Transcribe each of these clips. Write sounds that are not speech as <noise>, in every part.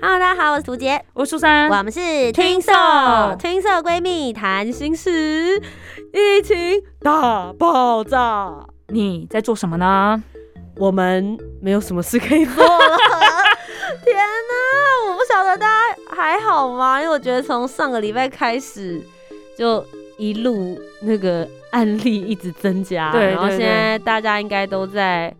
Hello，大家好，我是涂杰，我是苏珊，我们是 Twinso Twinso 闺蜜谈心事，疫情大爆炸，你在做什么呢？我们没有什么事可以做了。<laughs> 天哪，我不晓得大家还好吗？因为我觉得从上个礼拜开始，就一路那个案例一直增加，对，然后现在大家应该都在。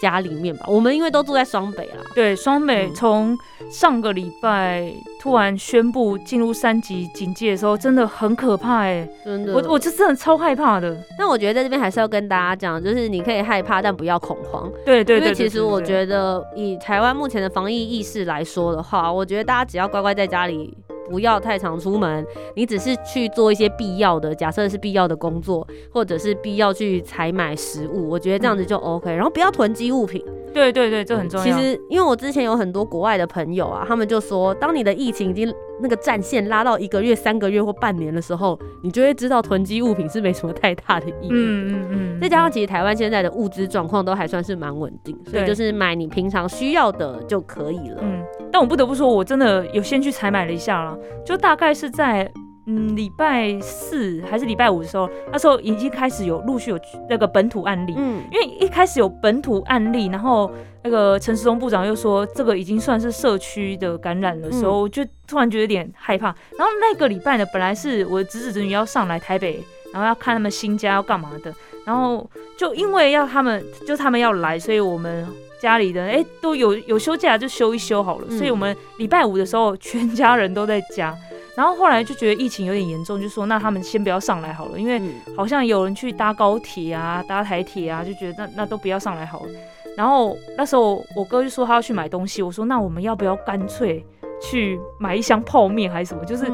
家里面吧，我们因为都住在双北啦。对，双北从上个礼拜突然宣布进入三级警戒的时候，真的很可怕哎，真的，我我就真的超害怕的。但我觉得在这边还是要跟大家讲，就是你可以害怕，但不要恐慌。对对对，因为其实我觉得以台湾目前的防疫意识来说的话，我觉得大家只要乖乖在家里。不要太常出门，你只是去做一些必要的，假设是必要的工作，或者是必要去采买食物，我觉得这样子就 OK。然后不要囤积物品。对对对，这很重要。其实，因为我之前有很多国外的朋友啊，他们就说，当你的疫情已经那个战线拉到一个月、三个月或半年的时候，你就会知道囤积物品是没什么太大的意义。嗯嗯嗯。再加上，其实台湾现在的物资状况都还算是蛮稳定，所以就是买你平常需要的就可以了。嗯。但我不得不说，我真的有先去采买了一下啦，就大概是在。嗯，礼拜四还是礼拜五的时候，那时候已经开始有陆续有那个本土案例。嗯，因为一开始有本土案例，然后那个陈时中部长又说这个已经算是社区的感染的时候，就突然觉得有点害怕。然后那个礼拜呢，本来是我的侄子侄女要上来台北，然后要看他们新家要干嘛的，然后就因为要他们就他们要来，所以我们家里的哎都有有休假就休一休好了，所以我们礼拜五的时候全家人都在家。然后后来就觉得疫情有点严重，就说那他们先不要上来好了，因为好像有人去搭高铁啊、搭台铁啊，就觉得那那都不要上来好了。然后那时候我哥就说他要去买东西，我说那我们要不要干脆去买一箱泡面还是什么？就是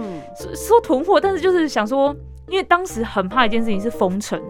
说囤货，但是就是想说，因为当时很怕一件事情是封城。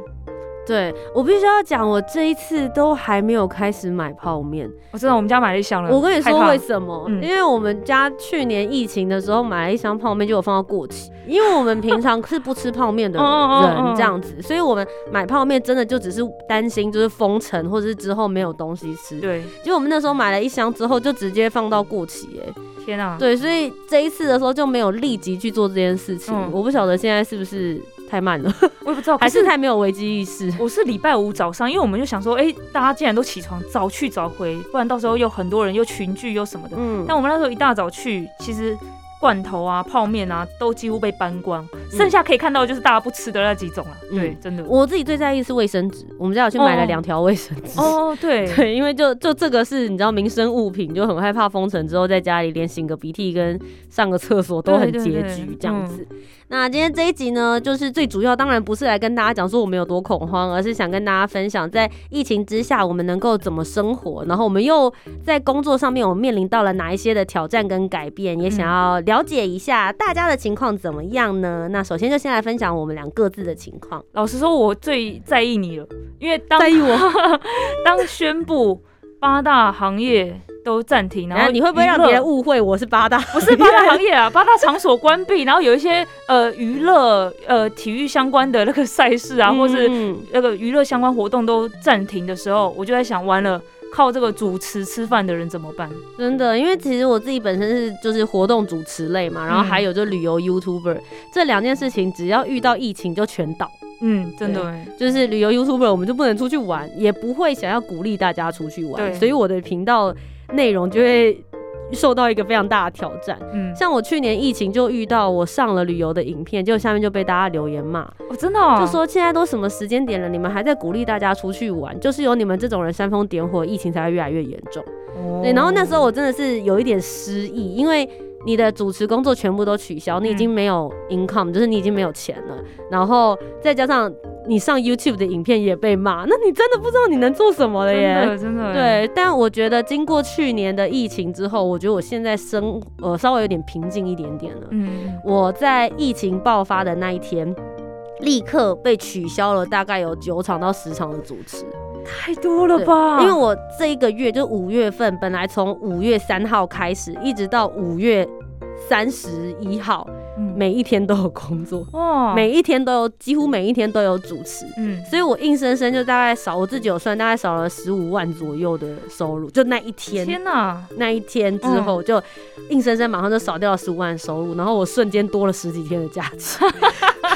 对我必须要讲，我这一次都还没有开始买泡面。我知道我们家买了一箱了。我跟你说为什么？因为我们家去年疫情的时候买了一箱泡面，就有放到过期。因为我们平常是不吃泡面的 <laughs> 人，这样子，所以我们买泡面真的就只是担心就是封城，或者是之后没有东西吃。对，结果我们那时候买了一箱之后，就直接放到过期。哎，天啊！对，所以这一次的时候就没有立即去做这件事情。我不晓得现在是不是。太慢了，我也不知道，<laughs> 还是太没有危机意识。我是礼拜五早上，因为我们就想说，哎，大家既然都起床，早去早回，不然到时候又很多人又群聚又什么的。嗯，但我们那时候一大早去，其实。罐头啊，泡面啊，都几乎被搬光，剩下可以看到就是大家不吃的那几种了。对，真的。我自己最在意是卫生纸，我们家有去买了两条卫生纸。哦，对 <laughs> 对，因为就就这个是你知道民生物品，就很害怕封城之后在家里连擤个鼻涕跟上个厕所都很拮据这样子。那今天这一集呢，就是最主要当然不是来跟大家讲说我们有多恐慌，而是想跟大家分享在疫情之下我们能够怎么生活，然后我们又在工作上面我们面临到了哪一些的挑战跟改变，也想要。了解一下大家的情况怎么样呢？那首先就先来分享我们俩各自的情况。老实说，我最在意你了，因为当在意我 <laughs> 当宣布八大行业都暂停，然后你会不会让别人误会我是八大？<laughs> 不是八大行业啊，八大场所关闭，然后有一些呃娱乐呃体育相关的那个赛事啊，或是那个娱乐相关活动都暂停的时候，我就在想，完了。靠这个主持吃饭的人怎么办？真的，因为其实我自己本身是就是活动主持类嘛，然后还有就旅游 YouTuber 这两件事情，只要遇到疫情就全倒。嗯，真的，就是旅游 YouTuber 我们就不能出去玩，也不会想要鼓励大家出去玩，所以我的频道内容就会。受到一个非常大的挑战，嗯，像我去年疫情就遇到我上了旅游的影片，结果下面就被大家留言骂，哦，真的，就说现在都什么时间点了，你们还在鼓励大家出去玩，就是有你们这种人煽风点火，疫情才会越来越严重。对，然后那时候我真的是有一点失意，因为。你的主持工作全部都取消，你已经没有 income，就是你已经没有钱了。然后再加上你上 YouTube 的影片也被骂，那你真的不知道你能做什么了耶！真的，真的。对，但我觉得经过去年的疫情之后，我觉得我现在生呃稍微有点平静一点点了。嗯，我在疫情爆发的那一天。立刻被取消了，大概有九场到十场的主持，太多了吧？因为我这一个月就五月份，本来从五月三号开始，一直到五月三十一号。每一天都有工作，哦！每一天都有，几乎每一天都有主持，嗯，所以我硬生生就大概少，我自己有算，大概少了十五万左右的收入，就那一天，天哪！那一天之后，就硬生生马上就少掉了十五万收入，然后我瞬间多了十几天的假期，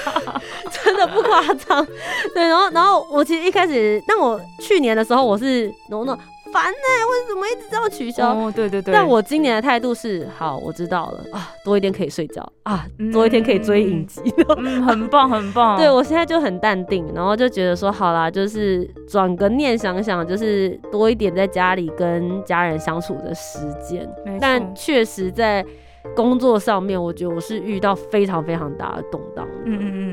<laughs> 真的不夸张。对，然后，然后我其实一开始，但我去年的时候，我是诺诺。烦呢，为什么一直这样取消？哦，对对对。但我今年的态度是，好，我知道了啊，多一天可以睡觉啊，多一天可以追影集，嗯，很棒很棒。<laughs> 对我现在就很淡定，然后就觉得说，好啦，就是转个念想想，就是多一点在家里跟家人相处的时间。但确实在。工作上面，我觉得我是遇到非常非常大的动荡。嗯嗯嗯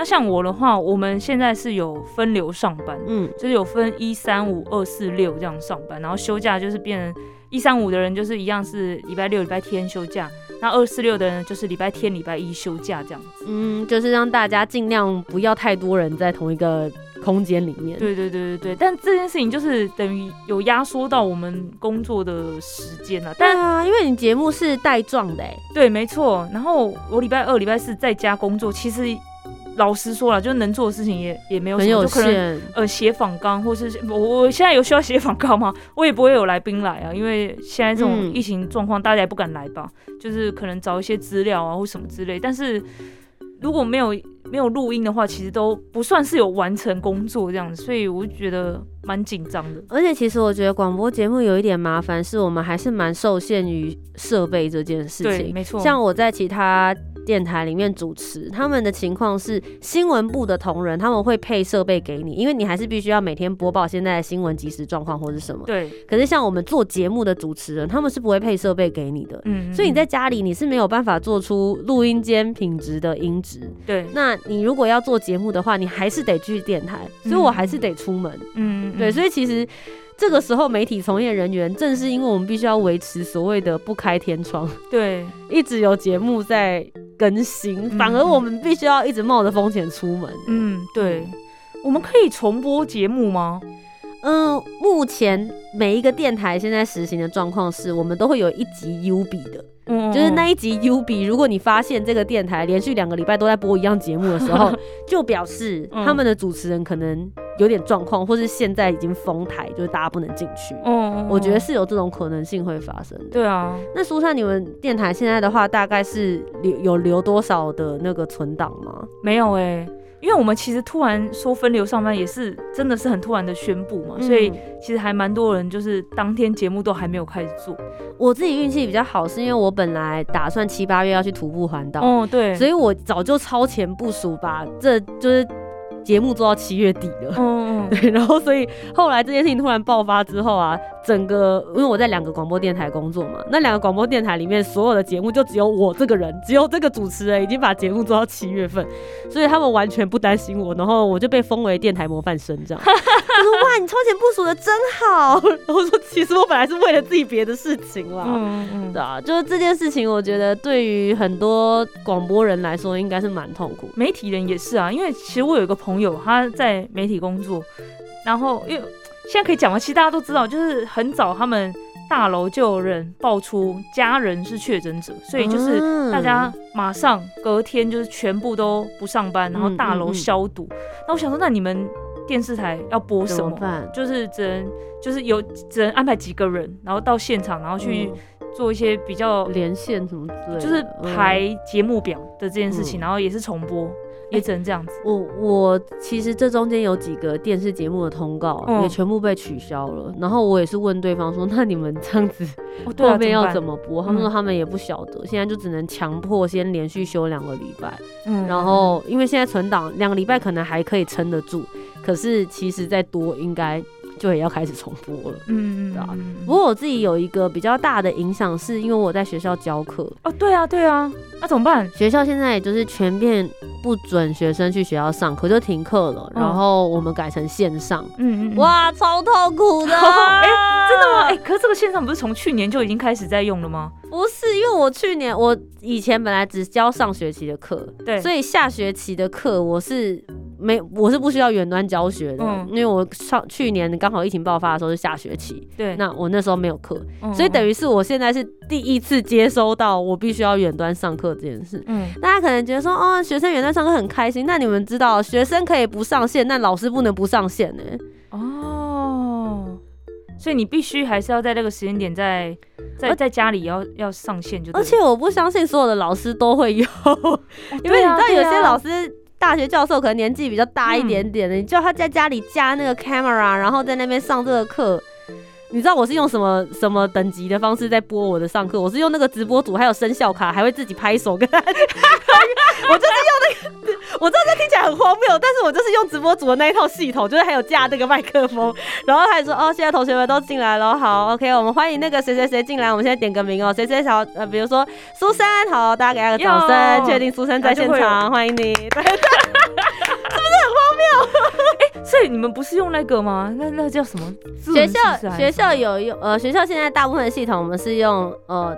那像我的话，我们现在是有分流上班，嗯，就是有分一三五二四六这样上班，然后休假就是变成一三五的人就是一样是礼拜六、礼拜天休假，那二四六的人就是礼拜天、礼拜一休假这样子。嗯，就是让大家尽量不要太多人在同一个。空间里面，对对对对对，但这件事情就是等于有压缩到我们工作的时间了。但啊，因为你节目是带状的，对，没错。然后我礼拜二、礼拜四在家工作，其实老实说了，就能做的事情也也没有很有限。呃，写访纲，或是我我现在有需要写访纲吗？我也不会有来宾来啊，因为现在这种疫情状况，大家也不敢来吧。就是可能找一些资料啊，或什么之类。但是如果没有没有录音的话，其实都不算是有完成工作这样子，所以我就觉得蛮紧张的。而且其实我觉得广播节目有一点麻烦，是我们还是蛮受限于设备这件事情。对，没错。像我在其他。电台里面主持，他们的情况是新闻部的同仁，他们会配设备给你，因为你还是必须要每天播报现在的新闻即时状况或者什么。对。可是像我们做节目的主持人，他们是不会配设备给你的。嗯。所以你在家里你是没有办法做出录音间品质的音质。对。那你如果要做节目的话，你还是得去电台，所以我还是得出门。嗯。对，所以其实。这个时候，媒体从业人员正是因为我们必须要维持所谓的不开天窗，对，<laughs> 一直有节目在更新，反而我们必须要一直冒着风险出门。嗯，对，我们可以重播节目吗？嗯，目前每一个电台现在实行的状况是，我们都会有一集 U 比的。就是那一集 U B，如果你发现这个电台连续两个礼拜都在播一样节目的时候，<laughs> 就表示他们的主持人可能有点状况，或是现在已经封台，就是大家不能进去。嗯，我觉得是有这种可能性会发生的。对啊，那苏珊，你们电台现在的话，大概是留有留多少的那个存档吗？没有哎。因为我们其实突然说分流上班也是真的是很突然的宣布嘛，所以其实还蛮多人就是当天节目都还没有开始做。我自己运气比较好，是因为我本来打算七八月要去徒步环岛，哦对，所以我早就超前部署，把这就是。节目做到七月底了，嗯，<laughs> 对，然后所以后来这件事情突然爆发之后啊，整个因为我在两个广播电台工作嘛，那两个广播电台里面所有的节目就只有我这个人，只有这个主持人已经把节目做到七月份，所以他们完全不担心我，然后我就被封为电台模范生这样。他说哇，你超前部署的真好。<laughs> 然后说其实我本来是为了自己别的事情啦，嗯嗯，对啊，就是这件事情，我觉得对于很多广播人来说应该是蛮痛苦，媒体人也是啊，因为其实我有一个朋友。友他在媒体工作，然后因为现在可以讲吗？其实大家都知道，就是很早他们大楼就有人爆出家人是确诊者，所以就是大家马上隔天就是全部都不上班，然后大楼消毒。那我想说，那你们电视台要播什么？就是只能就是有只能安排几个人，然后到现场，然后去做一些比较连线什么之类的，就是排节目表的这件事情，然后也是重播。也只能这样子。我我其实这中间有几个电视节目的通告也全部被取消了，然后我也是问对方说，那你们这样子后面要怎么播？他们说他们也不晓得，现在就只能强迫先连续休两个礼拜。嗯，然后因为现在存档两个礼拜可能还可以撑得住，可是其实再多应该。就也要开始重播了。嗯啊。不过我自己有一个比较大的影响，是因为我在学校教课。哦，对啊，对啊。那怎么办？学校现在也就是全面不准学生去学校上课，就停课了。然后我们改成线上。嗯嗯。哇，超痛苦的。<laughs> 哎，真的吗？哎，可是这个线上不是从去年就已经开始在用了吗？不是，因为我去年我以前本来只教上学期的课，对，所以下学期的课我是没我是不需要远端教学的，因为我上去年刚好疫情爆发的时候是下学期，对，那我那时候没有课，所以等于是我现在是第一次接收到我必须要远端上课这件事。嗯，大家可能觉得说，哦，学生远端上课很开心，那你们知道学生可以不上线，但老师不能不上线呢？哦，所以你必须还是要在这个时间点在。在在家里要要上线就，而且我不相信所有的老师都会有，<laughs> 因为你知道有些老师大学教授可能年纪比较大一点点的，你叫他在家里加那个 camera，然后在那边上这个课。你知道我是用什么什么等级的方式在播我的上课？我是用那个直播组，还有生效卡，还会自己拍手跟他。<laughs> 我就是用那个，我知道这听起来很荒谬，但是我就是用直播组的那一套系统，就是还有架那个麦克风，然后他说哦，现在同学们都进来了，好，OK，我们欢迎那个谁谁谁进来，我们现在点个名哦，谁谁小呃，比如说苏珊，好，大家给他个掌声，确定苏珊在现场，欢迎你？<laughs> 所以你们不是用那个吗？那那叫什么？学校学校有用呃，学校现在大部分系统我们是用呃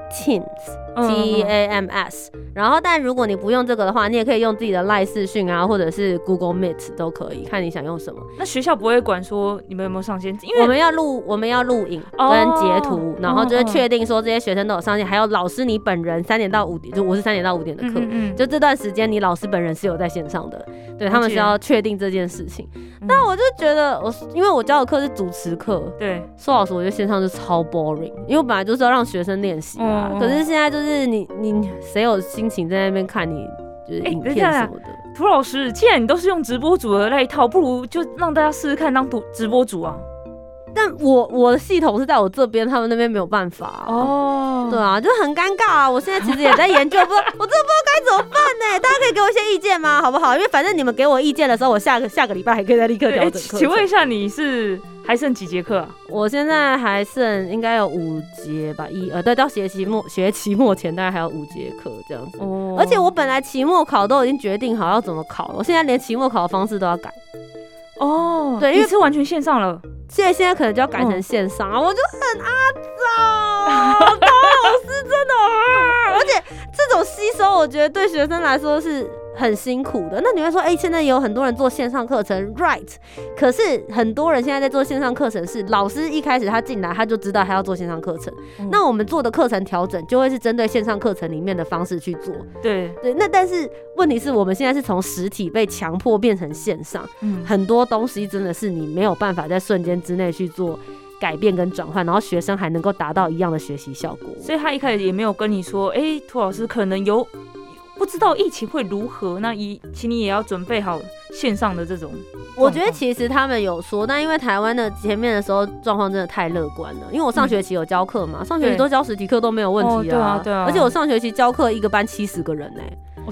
Teams，T A M S。然后，但如果你不用这个的话，你也可以用自己的赖视讯啊，或者是 Google Meet 都可以，看你想用什么。那学校不会管说你们有没有上线，因为我们要录我们要录影跟截图，然后就是确定说这些学生都有上线，还有老师你本人三点到五点，就我是三点到五点的课，就这段时间你老师本人是有在线上的，对他们是要确定这件事情。但我就觉得我，因为我教的课是主持课，对，说老师，我觉得线上就超 boring，因为我本来就是要让学生练习嘛。可是现在就是你你谁有心情在那边看你就是影片什么的？涂老师，既然你都是用直播组的那一套，不如就让大家试试看当直直播主啊。但我我的系统是在我这边，他们那边没有办法哦。对啊，就很尴尬啊！我现在其实也在研究，不，<laughs> 我真的不知道该怎么办呢？大家可以给我一些意见吗？好不好？因为反正你们给我意见的时候，我下个下个礼拜还可以再立刻调整课。<laughs> 请问一下，你是还剩几节课啊？我现在还剩应该有五节吧，一呃，对，到学期末学期末前大概还有五节课这样子。哦。而且我本来期末考都已经决定好要怎么考了，我现在连期末考的方式都要改。哦，对，因为是完全线上了，现在现在可能就要改成线上啊，我就很阿早，当老师真的，而且这种吸收，我觉得对学生来说是。很辛苦的，那你会说，哎，现在有很多人做线上课程，right？可是很多人现在在做线上课程，是老师一开始他进来他就知道他要做线上课程，那我们做的课程调整就会是针对线上课程里面的方式去做。对对，那但是问题是我们现在是从实体被强迫变成线上，嗯，很多东西真的是你没有办法在瞬间之内去做改变跟转换，然后学生还能够达到一样的学习效果。所以他一开始也没有跟你说，哎，涂老师可能有。不知道疫情会如何，那一请你也要准备好线上的这种。我觉得其实他们有说，但因为台湾的前面的时候状况真的太乐观了，因为我上学期有教课嘛，上学期都教实体课都没有问题啊，对啊，对啊。而且我上学期教课一个班七十个人呢，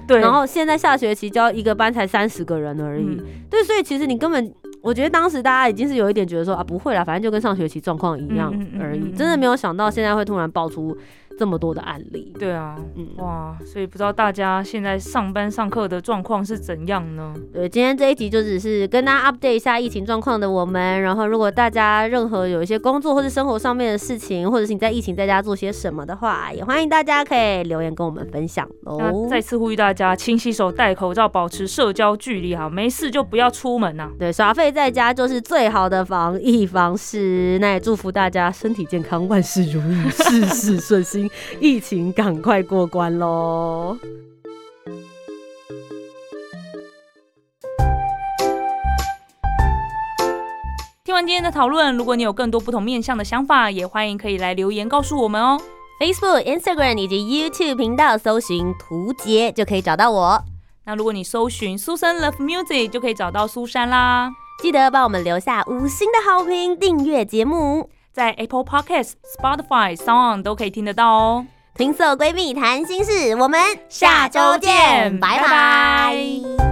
对，然后现在下学期教一个班才三十个人而已，对，所以其实你根本，我觉得当时大家已经是有一点觉得说啊不会啦，反正就跟上学期状况一样而已，真的没有想到现在会突然爆出。这么多的案例，对啊，嗯，哇，所以不知道大家现在上班上课的状况是怎样呢？对，今天这一集就只是跟大家 update 一下疫情状况的我们。然后，如果大家任何有一些工作或者生活上面的事情，或者是你在疫情在家做些什么的话，也欢迎大家可以留言跟我们分享喽。再次呼吁大家，勤洗手、戴口罩、保持社交距离，哈，没事就不要出门呐。对，耍废在家就是最好的防疫方式。那也祝福大家身体健康，万事如意，事事顺心。疫情赶快过关喽！听完今天的讨论，如果你有更多不同面向的想法，也欢迎可以来留言告诉我们哦。Facebook、Instagram 以及 YouTube 频道搜寻“图杰”就可以找到我。那如果你搜寻“苏珊 Love Music” 就可以找到苏珊啦。记得帮我们留下五星的好评，订阅节目。在 Apple Podcasts、Spotify、Sound 都可以听得到哦。听色闺蜜谈心事，我们下周见，拜拜。